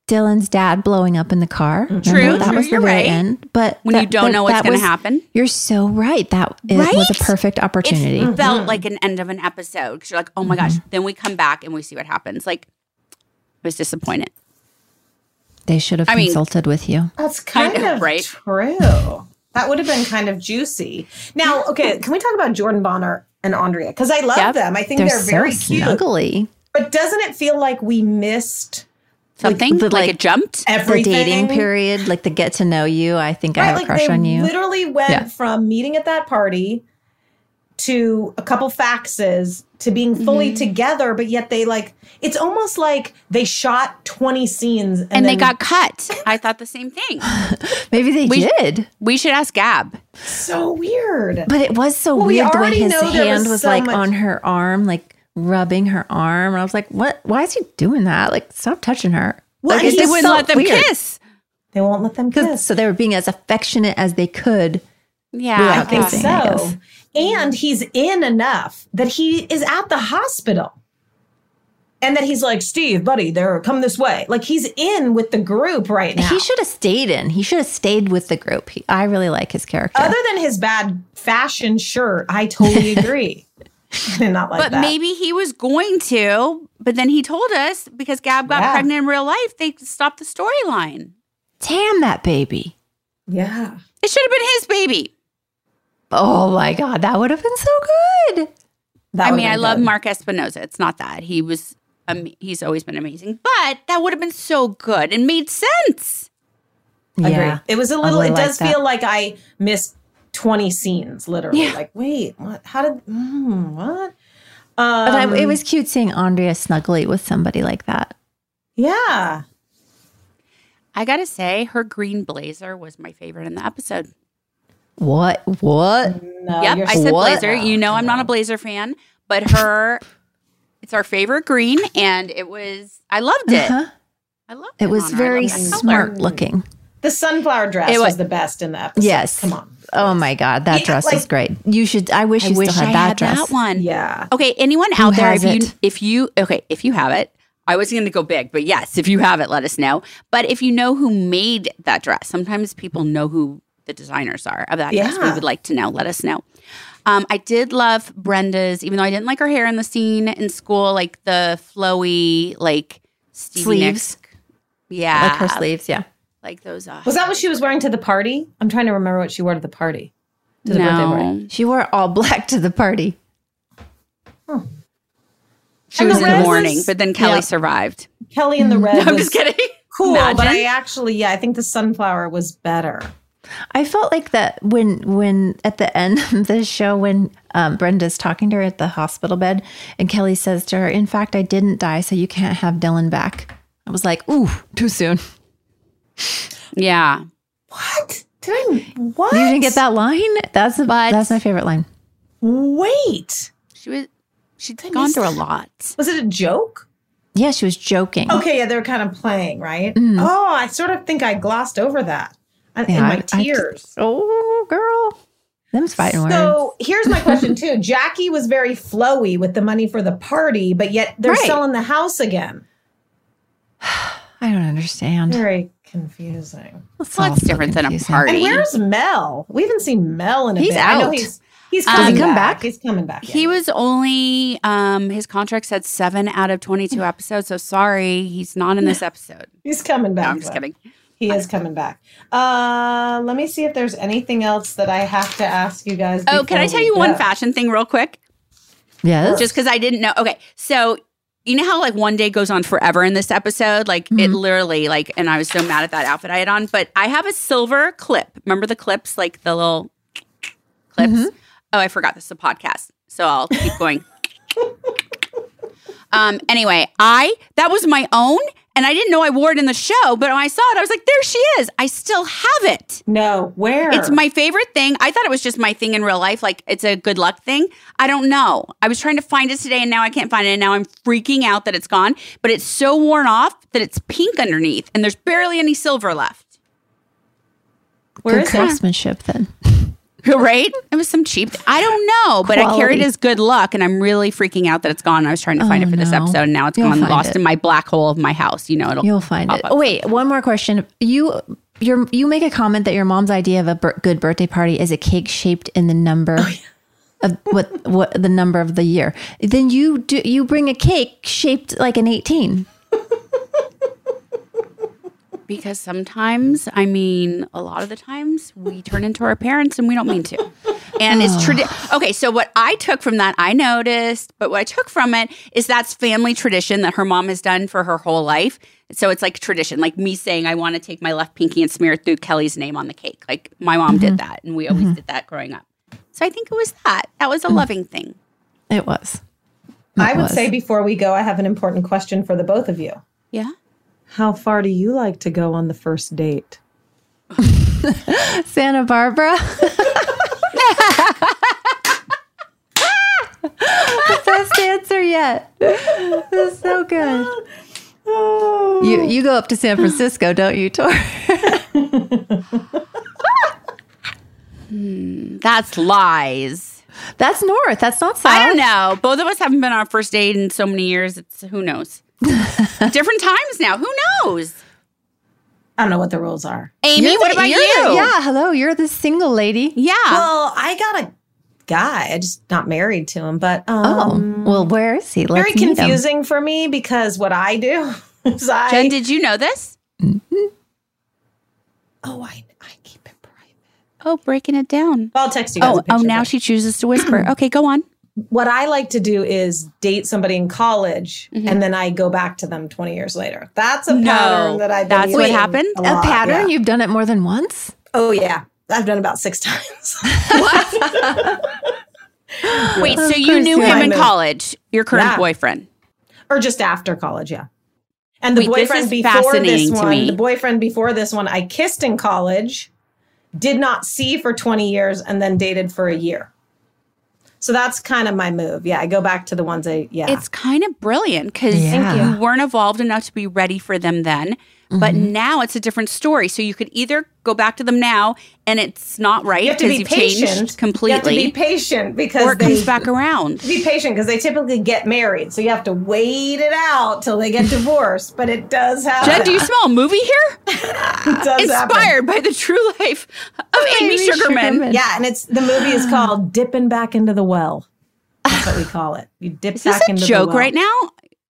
Dylan's dad blowing up in the car. Mm-hmm. Remember? True, that true, was the you're very right. end. But When you don't but know what's that gonna happen. You're so right. That it was a perfect opportunity. It felt like an end of an episode because you're like, oh my mm-hmm. gosh. Then we come back and we see what happens. Like, I was disappointed. They should have I mean- consulted with you. That's kind know, of right? true. That would have been kind of juicy. Now, okay, can we talk about Jordan Bonner and Andrea? Because I love Yep. them. I think They're, they're, very so cute. snuggly. But doesn't it feel like we missed Something the, like, like, it jumped. everything? The dating period, like the get to know you. I think I have like a crush on you. literally went Yeah. from meeting at that party to a couple faxes to being fully Mm-hmm. together, but yet they like it's almost like they shot 20 scenes and, and they got cut. I thought the same thing. Maybe they We- did. We should ask Gab. so weird. But it was so Well, we weird the way his hand was was so like much- on her arm, like rubbing her arm. And I was like, what? Why is he doing that? Like, stop touching her. Well, like, he They wouldn't felt let them weird. kiss. They won't let them kiss. So they were being as affectionate as they could. Yeah. I think kissing, so. guess. And mm. he's in enough that he is at the hospital. And that he's like, Steve, buddy, they're come this way. Like he's in with the group right now. He should have stayed in. He should have stayed with the group. He, I really like his character. Other than his bad fashion shirt, I totally agree. Not like but that. maybe he was going to, but then he told us because Gab got Yeah. pregnant in real life, they stopped the storyline. Damn that baby. yeah. It should have been his baby. Oh my God. That would have been so good. That I mean, I been love good. Mark Espinoza. It's not that. He was, um, he's always been amazing, but that would have been so good and made sense. Agree. Yeah. It was a little, really it does like feel like I missed 20 scenes, literally. Yeah. Like, wait, what? How did, mm, what? But I, Um, it was cute seeing Andrea snuggly with somebody like that. yeah. I gotta say, her green blazer was my favorite in the episode. What? What? No, yep, I said What? blazer. You know, I'm not a blazer fan, but her, it's our favorite green, and it was. I loved it. Uh-huh. I loved It it. was on her. I very loved color. smart looking. The sunflower dress It was, was- the best in the episode. Yes. Come on. Oh my God. That Yeah, dress like- is great. You should, I wish I you wish still I had that had dress. that one. Yeah. Okay, anyone Who out there, has if you if you okay, if you have it, I was going to go big, but yes, if you have it, let us know. But if you know who made that dress, sometimes people know who the designers are of that dress. We would like to know. Let us know. Um, I did love Brenda's, even though I didn't like her hair in the scene in school, like the flowy, like Stevie Sleeves. Nicks. Yeah, Like her sleeves. Yeah. like those. Uh, Was that what she was wearing to the party? I'm trying to remember what she wore to the party. To the birthday party. no, She wore all black to the party. she And was the in the red morning, but then Kelly Yeah. survived. Kelly in the red. I'm was just kidding. Cool, but I actually, yeah, I think the sunflower was better. I felt like that when when at the end of the show when um, Brenda's talking to her at the hospital bed and Kelly says to her, "In fact, I didn't die, so you can't have Dylan back." I was like, "Ooh, too soon." Yeah. What? Did I? What? You didn't get that line? That's a, But- that's my favorite line. Wait. She was she'd I gone through a lot. Was it a joke? Yeah, she was joking. Okay, yeah, they were kind of playing, right? Mm-hmm. Oh, I sort of think I glossed over that I- in Yeah, my I- I- tears. Oh, girl, them's fighting words. so here's my question too. Jackie was very flowy with the money for the party, but yet they're Right. selling the house again. I don't understand. Very confusing. It's Well, all it's so different than a party. And where's Mel? We haven't seen Mel in a He's bit. I know he's he's Um, coming Has he come back. back? He's coming back. He was only um his contract said seven out of twenty two episodes. So sorry, he's not in this episode. He's coming back. No, I'm just though. kidding. He is coming back. Uh, let me see if there's anything else that I have to ask you guys. Oh, can I tell we you one fashion thing real quick? Yes. Just because I didn't know. Okay, so you know how like one day goes on forever in this episode, like it literally like, and I was so mad at that outfit I had on. But I have a silver clip. Remember the clips, like the little clips? Oh, I forgot this is a podcast, so I'll keep going. um. Anyway, I that was my own, And I didn't know I wore it in the show, but when I saw it, I was like, there she is. I still have it. No, where? It's my favorite thing. I thought it was just my thing in real life. Like it's a good luck thing. I don't know. I was trying to find it today and now I can't find it. And now I'm freaking out that it's gone. But it's so worn off that it's pink underneath and there's barely any silver left. Where Good is it? craftsmanship then. right? It was some cheap. I don't know, but I carried it as good luck, and I'm really freaking out that it's gone. I was trying to find Oh, it for this no. episode, and now it's You'll gone lost it. in my black hole of my house. You know, it'll You'll find it. up. Oh wait, one more question. You your you make a comment that your mom's idea of a good birthday party is a cake shaped in the number oh, of what what the number of the year. Then you do you bring a cake shaped like an 18. because sometimes, I mean, a lot of the times we turn into our parents and we don't mean to. And it's tradi- okay. So what I took from that, I noticed, but what I took from it is that's family tradition that her mom has done for her whole life. So it's like tradition, like me saying I want to take my left pinky and smear it through Kelly's name on the cake. Like my mom did mm-hmm. that, and we always mm-hmm. did that growing up. So I think it was that. That was a mm. loving thing. It was. I would was. say before we go, I have an important question for the both of you. Yeah. How far do you like to go on the first date? Santa Barbara. Best answer yet. That's so good. You you go up to San Francisco, don't you, Tor? Hmm, that's lies. That's north. That's not south. I don't know. Both of us haven't been on our first date in so many years. It's who knows. Different times now. Who knows? I don't know what the rules are. Amy, You're what about you're the- yeah, hello. You're the single lady. Yeah. Well, I got a guy. I just not married to him, but Oh, um, well, where is he? very Let's meet him. confusing for me because what I do is I. Jen, did you know this? oh, I, I keep it private. Oh, breaking it down. I'll text you guys. Oh, a picture oh, now it. she chooses to whisper. okay, go on. What I like to do is date somebody in college mm-hmm. and then I go back to them 20 years later. That's a No, pattern that I've that's what happened? A, A pattern? yeah. You've done it more than once? Oh, yeah. I've done about six times. Wait, so you knew him in college, your current Yeah. boyfriend. or just after college, yeah. And the Wait, boyfriend is before fascinating this to one, me. the boyfriend before this one, I kissed in college, did not see for 20 years, and then dated for a year. So that's kind of my move. Yeah, I go back to the ones I, yeah. It's kind of brilliant because Yeah. you weren't evolved enough to be ready for them then. But Mm-hmm. now it's a different story. So you could either go back to them now and it's not right you have to be patient. changed completely, You have to be patient because or it they, comes back around. be patient because they typically get married. So you have to wait it out till they get divorced. But it does happen. Jen, do you smell a movie here? it does happen. Inspired by the true life of Amy, Amy Sugarman. Sugarman. Yeah, and it's the movie is called Dipping Back into the Well. That's what we call it. You dip Is this a into the joke well. right now?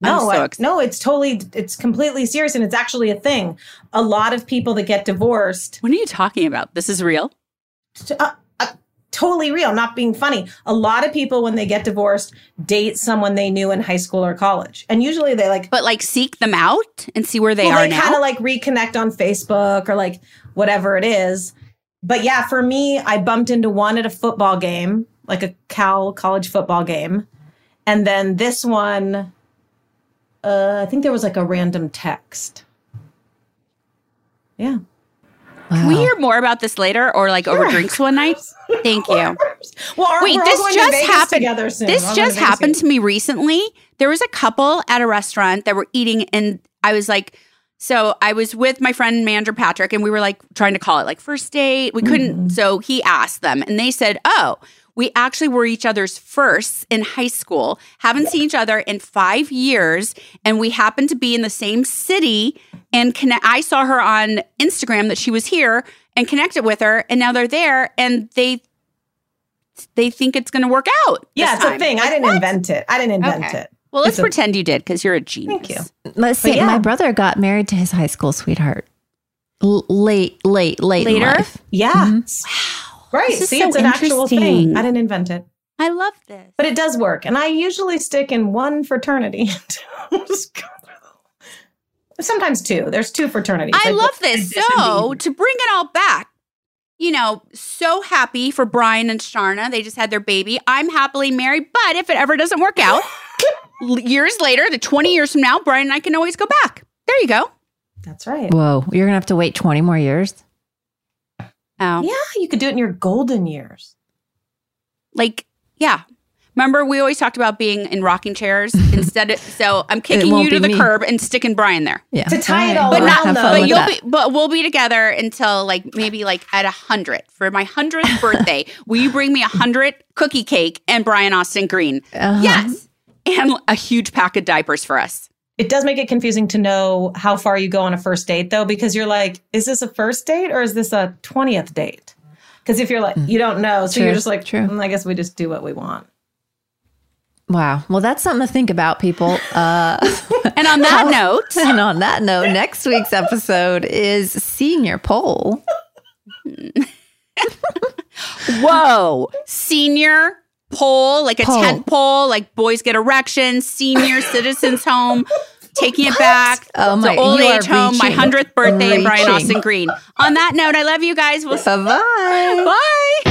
No, so no, it's totally, it's completely serious, and it's actually a thing. A lot of people that get divorced, What are you talking about? This is real. uh, uh, totally real, not being funny. A lot of people when they get divorced date someone they knew in high school or college, and usually they like But like seek them out and see where they well, are they kind of like reconnect on Facebook or like whatever it is. But yeah, for me, I bumped into one at a football game, like a Cal college football game. And then this one, uh, I think there was like a random text. Yeah. Can we hear more about this later or like over drinks one night? Thank you. Well, our- Wait, this going to just happened. together soon. This We're all just Vegas happened to me recently. There was a couple at a restaurant that were eating, and I was like, so I was with my friend Mandra Patrick, and we were like trying to call it like first date. We couldn't, Mm-hmm. so he asked them, and they said, "Oh, we actually were each other's firsts in high school. Haven't seen each other in five years, and we happened to be in the same city. And connect. I saw her on Instagram that she was here." And connected with her, and now they're there, and they they think it's going to work out. Yeah, this it's a time. thing. I didn't what? invent it. I didn't invent Okay. it. Well, let's It's a- pretend you did because you're a genius. Thank you. Let's But see. yeah. My brother got married to his high school sweetheart. L- late, late, late in Later? life. Yeah. Mm-hmm. Wow. Right. This is See, so it's an actual thing. interesting. I didn't invent it. I love this. But it does work. And I usually stick in one fraternity. Just go through the- Sometimes two. There's two fraternities. I Like, love this. So, to bring it all back, you know, so happy for Brian and Sharna. They just had their baby. I'm happily married, but if it ever doesn't work out, years later, the 20 years from now, Brian and I can always go back. There There you go. That's right. Whoa, you're gonna have to wait 20 more years. Oh, Yeah, you could do it in your golden years. like yeah. Remember, we always talked about being in rocking chairs instead. Of, so I'm kicking you to the me. curb and sticking Brian there. Yeah. To tie it all But not, around, Have fun though. but you'll that. be, but we'll be together until like maybe like at a hundred for my hundredth birthday. Will you bring me a hundred cookie cake and Brian Austin Green? Uh-huh. Yes, and a huge pack of diapers for us. It does make it confusing to know how far you go on a first date, though, because you're like, is this a first date or is this a 20th date? Because if you're like, you don't know. So True, you're just like, true. "Mm, I guess we just do what we want. Wow. Well, that's something to think about, people. Uh, And on that note, and on that note, next week's episode is senior poll. whoa, senior pole, like a Pole. tent pole, like boys get erections, senior citizens home. Taking it back Oh my- to old age home, my hundredth birthday, and Brian Austin Green. On that note, I love you guys. We'll Bye bye. bye.